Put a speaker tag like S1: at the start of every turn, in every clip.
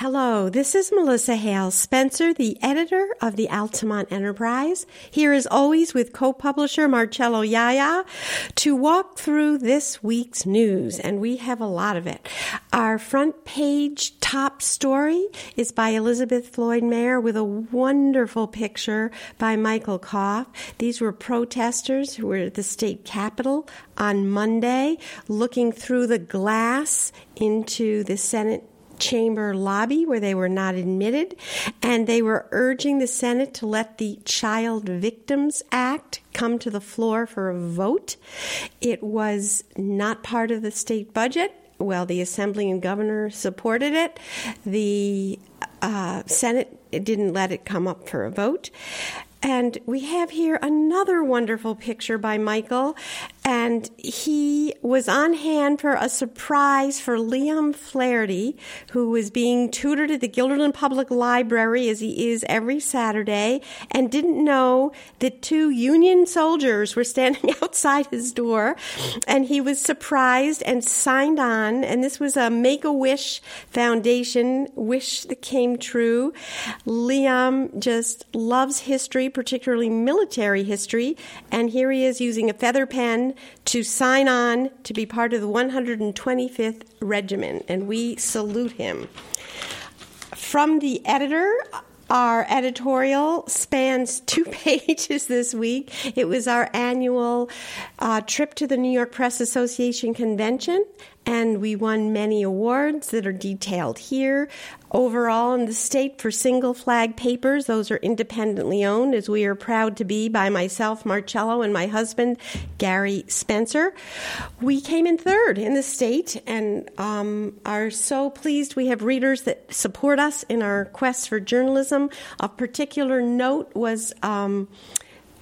S1: Hello, this is Melissa Hale Spencer, the editor of the Altamont Enterprise, here as always with co-publisher Marcello Iaia to walk through this week's news, and we have a lot of it. Our front page top story is by Elizabeth Floyd Mair with a wonderful picture by Michael Koff. These were protesters who were at the state capitol on Monday looking through the glass into the Senate chamber lobby where they were not admitted, and they were urging the Senate to let the Child Victims Act come to the floor for a vote. It was not part of the state budget. Well, the Assembly and Governor supported it. The uh, Senate didn't let it come up for a vote. And we have here another wonderful picture by Michael. And he was on hand for a surprise for Liam Flaherty, who was being tutored at the Guilderland Public Library, as he is every Saturday, and didn't know that two Union soldiers were standing outside his door. And he was surprised and signed on. And this was a Make a Wish Foundation wish that came true. Liam just loves history particularly military history, and here he is using a feather pen to sign on to be part of the 125th Regiment, and we salute him. From the editor, our editorial spans two pages this week. It was our annual uh, trip to the New York Press Association convention, and we won many awards that are detailed here. Overall, in the state for single flag papers, those are independently owned, as we are proud to be by myself, Marcello, and my husband, Gary Spencer. We came in third in the state and um, are so pleased we have readers that support us in our quest for journalism. A particular note was. Um,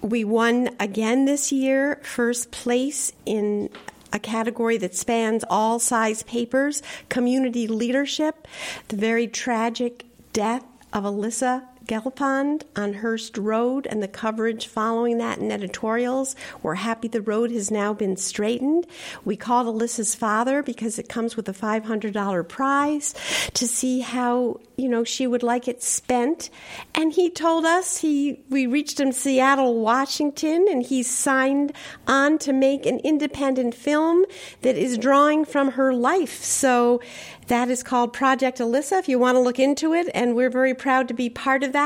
S1: we won again this year, first place in a category that spans all size papers, community leadership, the very tragic death of Alyssa Gelfand on Hearst Road and the coverage following that in editorials. We're happy the road has now been straightened. We called Alyssa's father because it comes with a $500 prize to see how, you know, she would like it spent. And he told us he, we reached him Seattle, Washington, and he signed on to make an independent film that is drawing from her life. So that is called Project Alyssa if you want to look into it, and we're very proud to be part of that.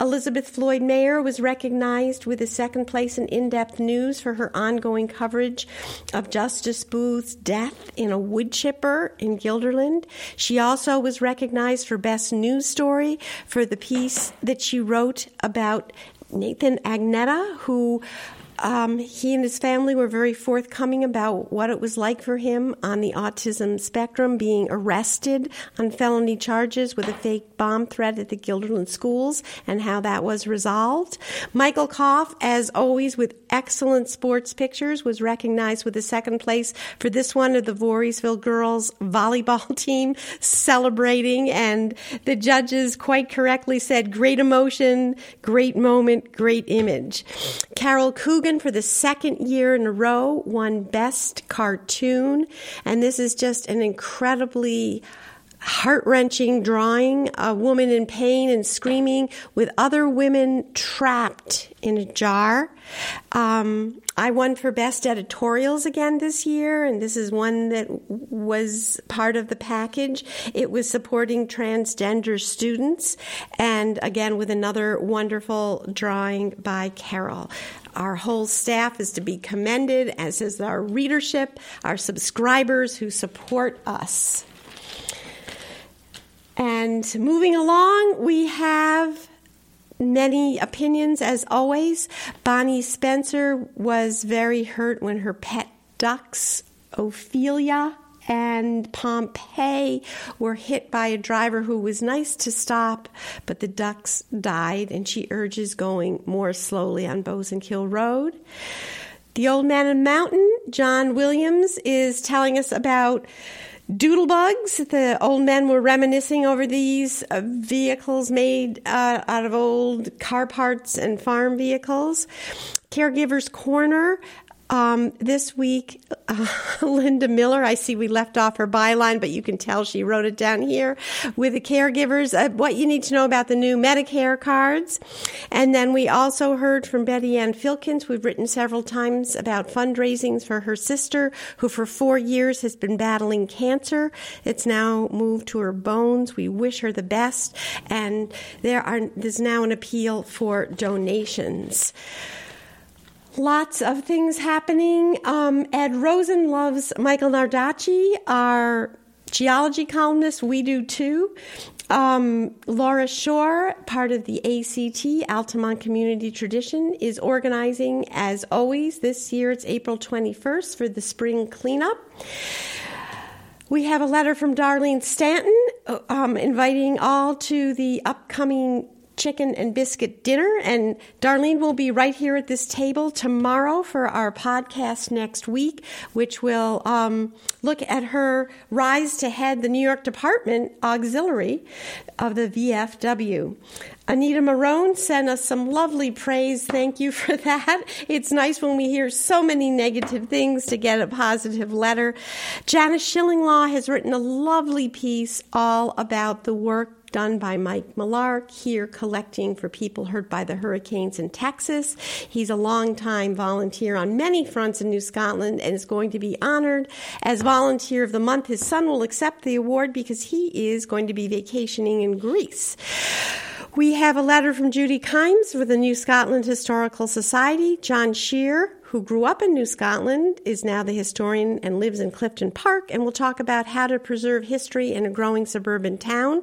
S1: Elizabeth Floyd Mair was recognized with a second place in in depth news for her ongoing coverage of Justice Booth's death in a wood chipper in Guilderland. She also was recognized for Best News Story for the piece that she wrote about Nathan Agnetta, who um, he and his family were very forthcoming about what it was like for him on the autism spectrum, being arrested on felony charges with a fake bomb threat at the Guilderland schools, and how that was resolved. Michael Koff, as always, with excellent sports pictures, was recognized with a second place for this one of the Voorheesville girls volleyball team celebrating, and the judges quite correctly said, "Great emotion, great moment, great image." Carol Coogan for the second year in a row won Best Cartoon, and this is just an incredibly heart wrenching drawing a woman in pain and screaming with other women trapped in a jar. Um, I won for best editorials again this year, and this is one that was part of the package. It was supporting transgender students, and again with another wonderful drawing by Carol. Our whole staff is to be commended, as is our readership, our subscribers who support us. And moving along, we have many opinions as always. Bonnie Spencer was very hurt when her pet ducks, Ophelia and Pompey, were hit by a driver who was nice to stop, but the ducks died, and she urges going more slowly on Bozenkill Road. The Old Man in the Mountain, John Williams, is telling us about doodlebugs. The old men were reminiscing over these uh, vehicles made uh, out of old car parts and farm vehicles. Caregivers Corner Um, this week, uh, Linda Miller, I see we left off her byline, but you can tell she wrote it down here with the caregivers, uh, what you need to know about the new Medicare cards. And then we also heard from Betty Ann Filkins. We've written several times about fundraisings for her sister, who for four years has been battling cancer. It's now moved to her bones. We wish her the best. And there are, there's now an appeal for donations lots of things happening. Um, Ed Rosen loves Michael Nardacci, our geology columnist. We do too. Um, Laura Shore, part of the ACT, Altamont Community Tradition, is organizing, as always, this year it's April 21st for the spring cleanup. We have a letter from Darlene Stanton um, inviting all to the upcoming chicken and biscuit dinner. And Darlene will be right here at this table tomorrow for our podcast next week, which will um, look at her rise to head the New York Department Auxiliary of the VFW. Anita Marone sent us some lovely praise. Thank you for that. It's nice when we hear so many negative things to get a positive letter. Janice Shillinglaw has written a lovely piece all about the work done by Mike Millar here collecting for people hurt by the hurricanes in Texas. He's a long-time volunteer on many fronts in New Scotland and is going to be honored as Volunteer of the Month. His son will accept the award because he is going to be vacationing in Greece. We have a letter from Judy Kimes with the New Scotland Historical Society. John Shear, who grew up in New Scotland, is now the historian and lives in Clifton Park, and will talk about how to preserve history in a growing suburban town.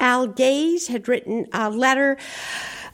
S1: Al Gaze had written a letter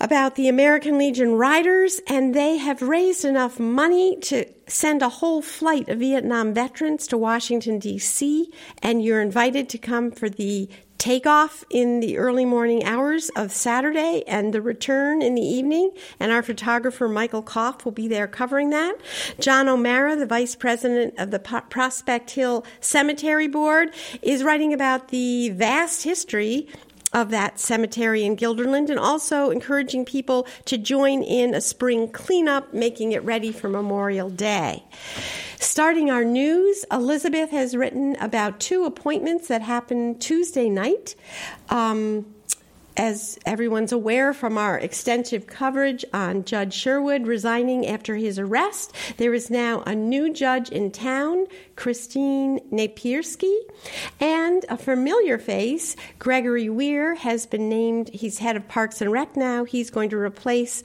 S1: about the American Legion Riders, and they have raised enough money to send a whole flight of Vietnam veterans to Washington, D.C., and you're invited to come for the takeoff in the early morning hours of Saturday and the return in the evening. And our photographer, Michael Koff, will be there covering that. John O'Mara, the vice president of the Prospect Hill Cemetery Board, is writing about the vast history of that cemetery in Guilderland and also encouraging people to join in a spring cleanup, making it ready for Memorial Day. Starting our news, Elizabeth has written about two appointments that happened Tuesday night. Um, as everyone's aware from our extensive coverage on Judge Sherwood resigning after his arrest, there is now a new judge in town, Christine Napierski, and a familiar face, Gregory Weir, has been named. He's head of Parks and Rec now. He's going to replace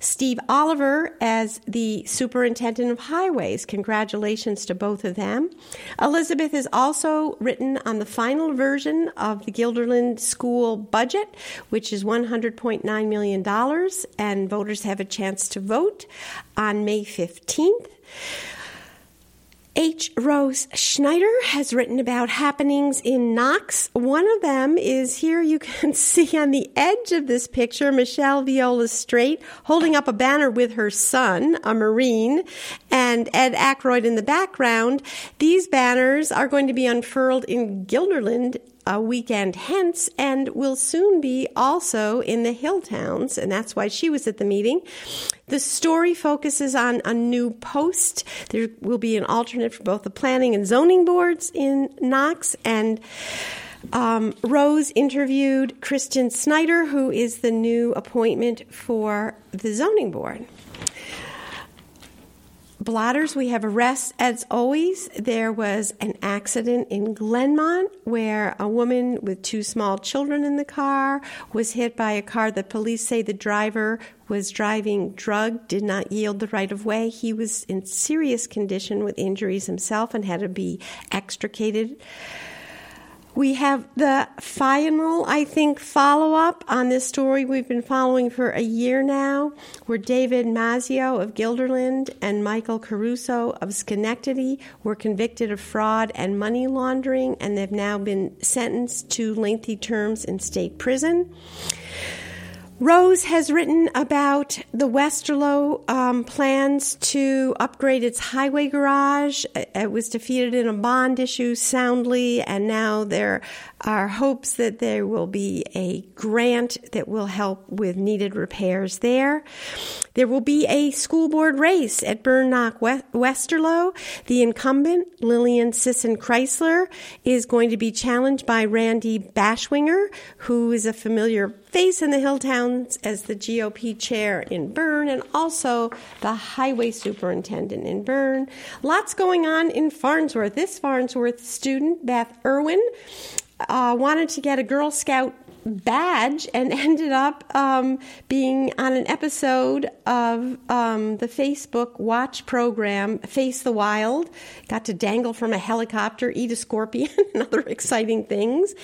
S1: Steve Oliver as the superintendent of highways. Congratulations to both of them. Elizabeth has also written on the final version of the Guilderland school budget, which is $100.9 million, and voters have a chance to vote on May 15th. H. Rose Schneider has written about happenings in Knox. One of them is here you can see on the edge of this picture Michelle Viola Straight holding up a banner with her son, a Marine, and Ed Aykroyd in the background. These banners are going to be unfurled in Guilderland a weekend hence and will soon be also in the hill towns, and that's why she was at the meeting. The story focuses on a new post. There will be an alternate for both the planning and zoning boards in Knox, and um, Rose interviewed Kristen Snyder, who is the new appointment for the zoning board blotters, we have arrests. As always, there was an accident in Glenmont where a woman with two small children in the car was hit by a car. The police say the driver was driving drug, did not yield the right of way. He was in serious condition with injuries himself and had to be extricated we have the final, I think, follow up on this story we've been following for a year now, where David Mazzeo of Guilderland and Michael Caruso of Schenectady were convicted of fraud and money laundering, and they've now been sentenced to lengthy terms in state prison. Rose has written about the Westerlo um, plans to upgrade its highway garage. It was defeated in a bond issue soundly, and now there are hopes that there will be a grant that will help with needed repairs there. There will be a school board race at Burnock Westerlo. The incumbent, Lillian Sisson Chrysler, is going to be challenged by Randy Bashwinger, who is a familiar face in the Hilltowns as the GOP chair in Berne and also the highway superintendent in Berne. Lots going on in Farnsworth. This Farnsworth student, Beth Irwin, uh, wanted to get a Girl Scout badge and ended up um, being on an episode of um, the Facebook watch program Face the Wild. Got to dangle from a helicopter, eat a scorpion, and other exciting things.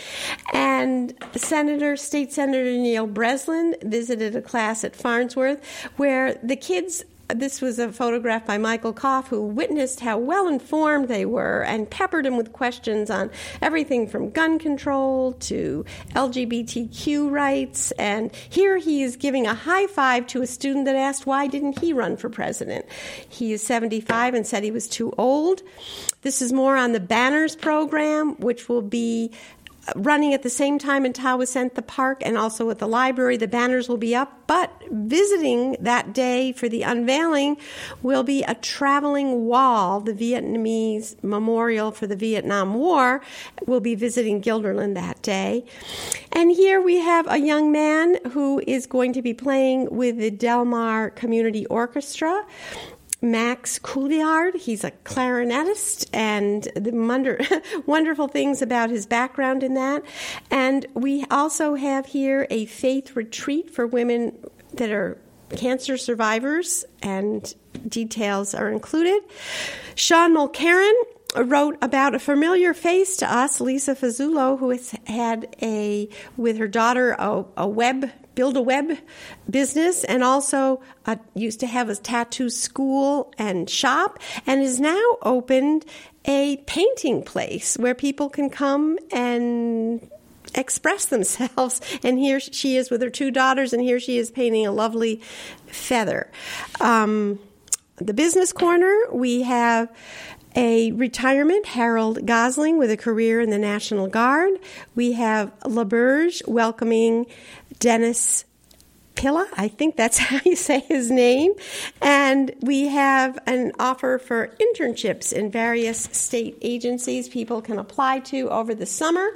S1: And Senator, State Senator Neil Breslin visited a class at Farnsworth where the kids this was a photograph by Michael Koff, who witnessed how well informed they were and peppered him with questions on everything from gun control to LGBTQ rights. And here he is giving a high five to a student that asked, Why didn't he run for president? He is 75 and said he was too old. This is more on the Banners program, which will be running at the same time in Tawasent, the park, and also at the library. The banners will be up, but visiting that day for the unveiling will be a traveling wall. The Vietnamese memorial for the Vietnam War will be visiting Guilderland that day. And here we have a young man who is going to be playing with the Delmar Community Orchestra. Max Couillard. He's a clarinetist, and the wonder, wonderful things about his background in that. And we also have here a faith retreat for women that are cancer survivors, and details are included. Sean Mulkerin wrote about a familiar face to us, Lisa Fazulo, who has had a, with her daughter, a, a web build a web business and also uh, used to have a tattoo school and shop and has now opened a painting place where people can come and express themselves. And here she is with her two daughters, and here she is painting a lovely feather. Um, the business corner, we have a retirement, Harold Gosling, with a career in the National Guard. We have LaBerge welcoming Dennis Pilla, I think that's how you say his name. And we have an offer for internships in various state agencies people can apply to over the summer.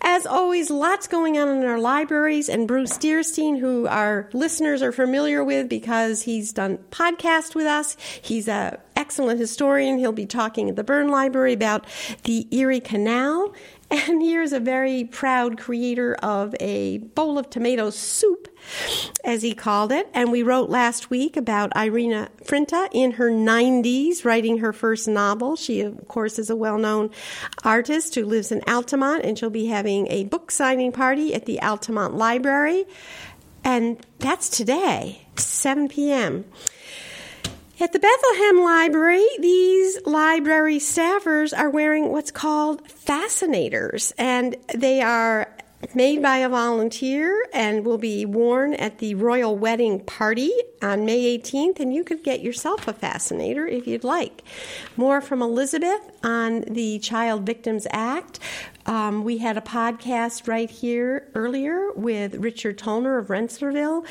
S1: As always, lots going on in our libraries. And Bruce Dearstyne, who our listeners are familiar with because he's done podcast with us, he's a excellent historian. He'll be talking at the Berne Library about the Erie Canal and here's a very proud creator of a bowl of tomato soup, as he called it. And we wrote last week about Irina Frinta in her 90s, writing her first novel. She, of course, is a well known artist who lives in Altamont, and she'll be having a book signing party at the Altamont Library. And that's today, 7 p.m. At the Bethlehem Library, these library staffers are wearing what's called fascinators, and they are made by a volunteer and will be worn at the royal wedding party on May 18th. And you could get yourself a fascinator if you'd like. More from Elizabeth on the Child Victims Act. Um, we had a podcast right here earlier with Richard Tollner of Rensselaerville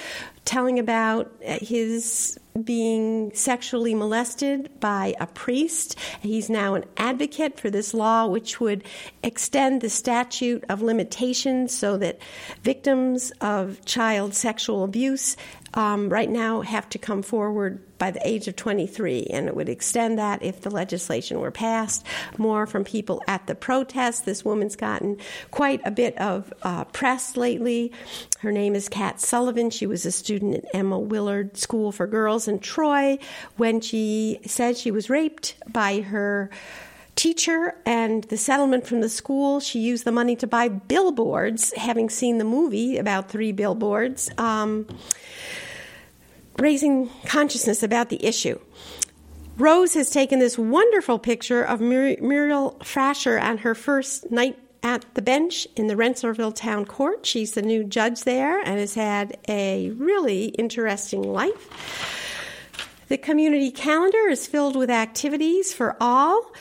S1: telling about his being sexually molested by a priest. He's now an advocate for this law, which would extend the statute of limitations so that victims of child sexual abuse um, right now have to come forward by the age of 23, and it would extend that if the legislation were passed. More from people at the protest. This woman's gotten quite a bit of uh, press lately. Her name is Kat Sullivan. She was a student at Emma Willard School for Girls in Troy when she said she was raped by her teacher and the settlement from the school. She used the money to buy billboards, having seen the movie about three billboards. Um, raising consciousness about the issue. Rose has taken this wonderful picture of Mur- Muriel Frasher on her first night at the bench in the Rensselaerville Town Court. She's the new judge there and has had a really interesting life. The community calendar is filled with activities for all.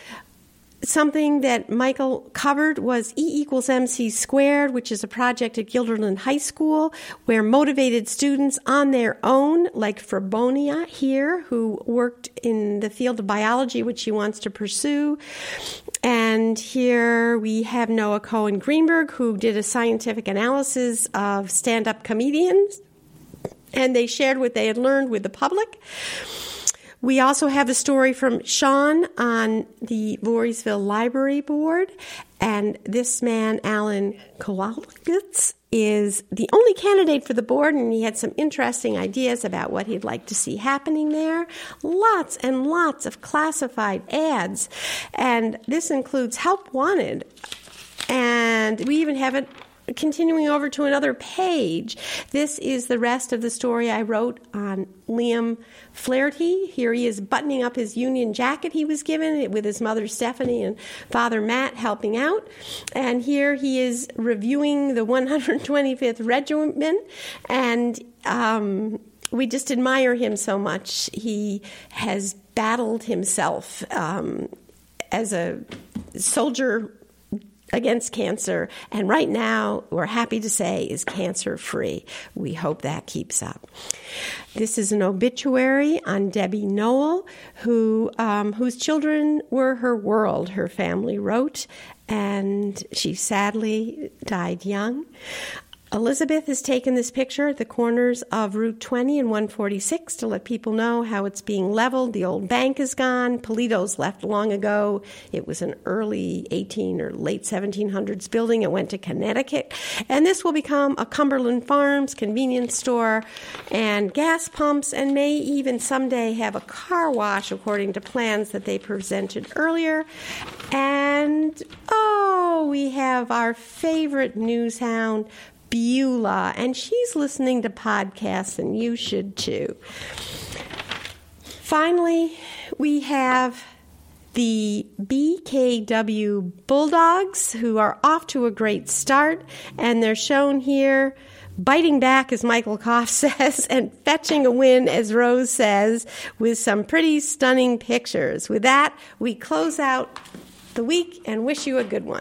S1: Something that Michael covered was E equals MC squared, which is a project at Guilderland High School where motivated students on their own, like Frabonia here, who worked in the field of biology, which she wants to pursue. And here we have Noah Cohen Greenberg, who did a scientific analysis of stand up comedians, and they shared what they had learned with the public. We also have a story from Sean on the Voorheesville Library Board, and this man, Alan Kowalkitz, is the only candidate for the board, and he had some interesting ideas about what he'd like to see happening there. Lots and lots of classified ads, and this includes help wanted. And we even have it continuing over to another page, this is the rest of the story I wrote on Liam Flaherty. Here he is buttoning up his Union jacket he was given with his mother Stephanie and father Matt helping out. And here he is reviewing the 125th Regiment and um, we just admire him so much. He has battled himself um, as a soldier against cancer, and right now, we're happy to say, is cancer free. We hope that keeps up. This is an obituary on Debbie Noel, who um, whose children were her world. Her family wrote, and she sadly died young. Elizabeth has taken this picture at the corners of Route 20 and 146 to let people know how it's being leveled. The old bank is gone. Polito's left long ago. It was an early 18 or late 1700s building. It went to Connecticut. And this will become a Cumberland Farms convenience store and gas pumps and may even someday have a car wash according to plans that they presented earlier. And oh, we have our favorite news hound, Beulah, and she's listening to podcasts, and you should too. Finally, we have the BKW Bulldogs, who are off to a great start, and they're shown here biting back, as Michael Koff says, and fetching a win, as Rose says, with some pretty stunning pictures. With that, we close out the week and wish you a good one.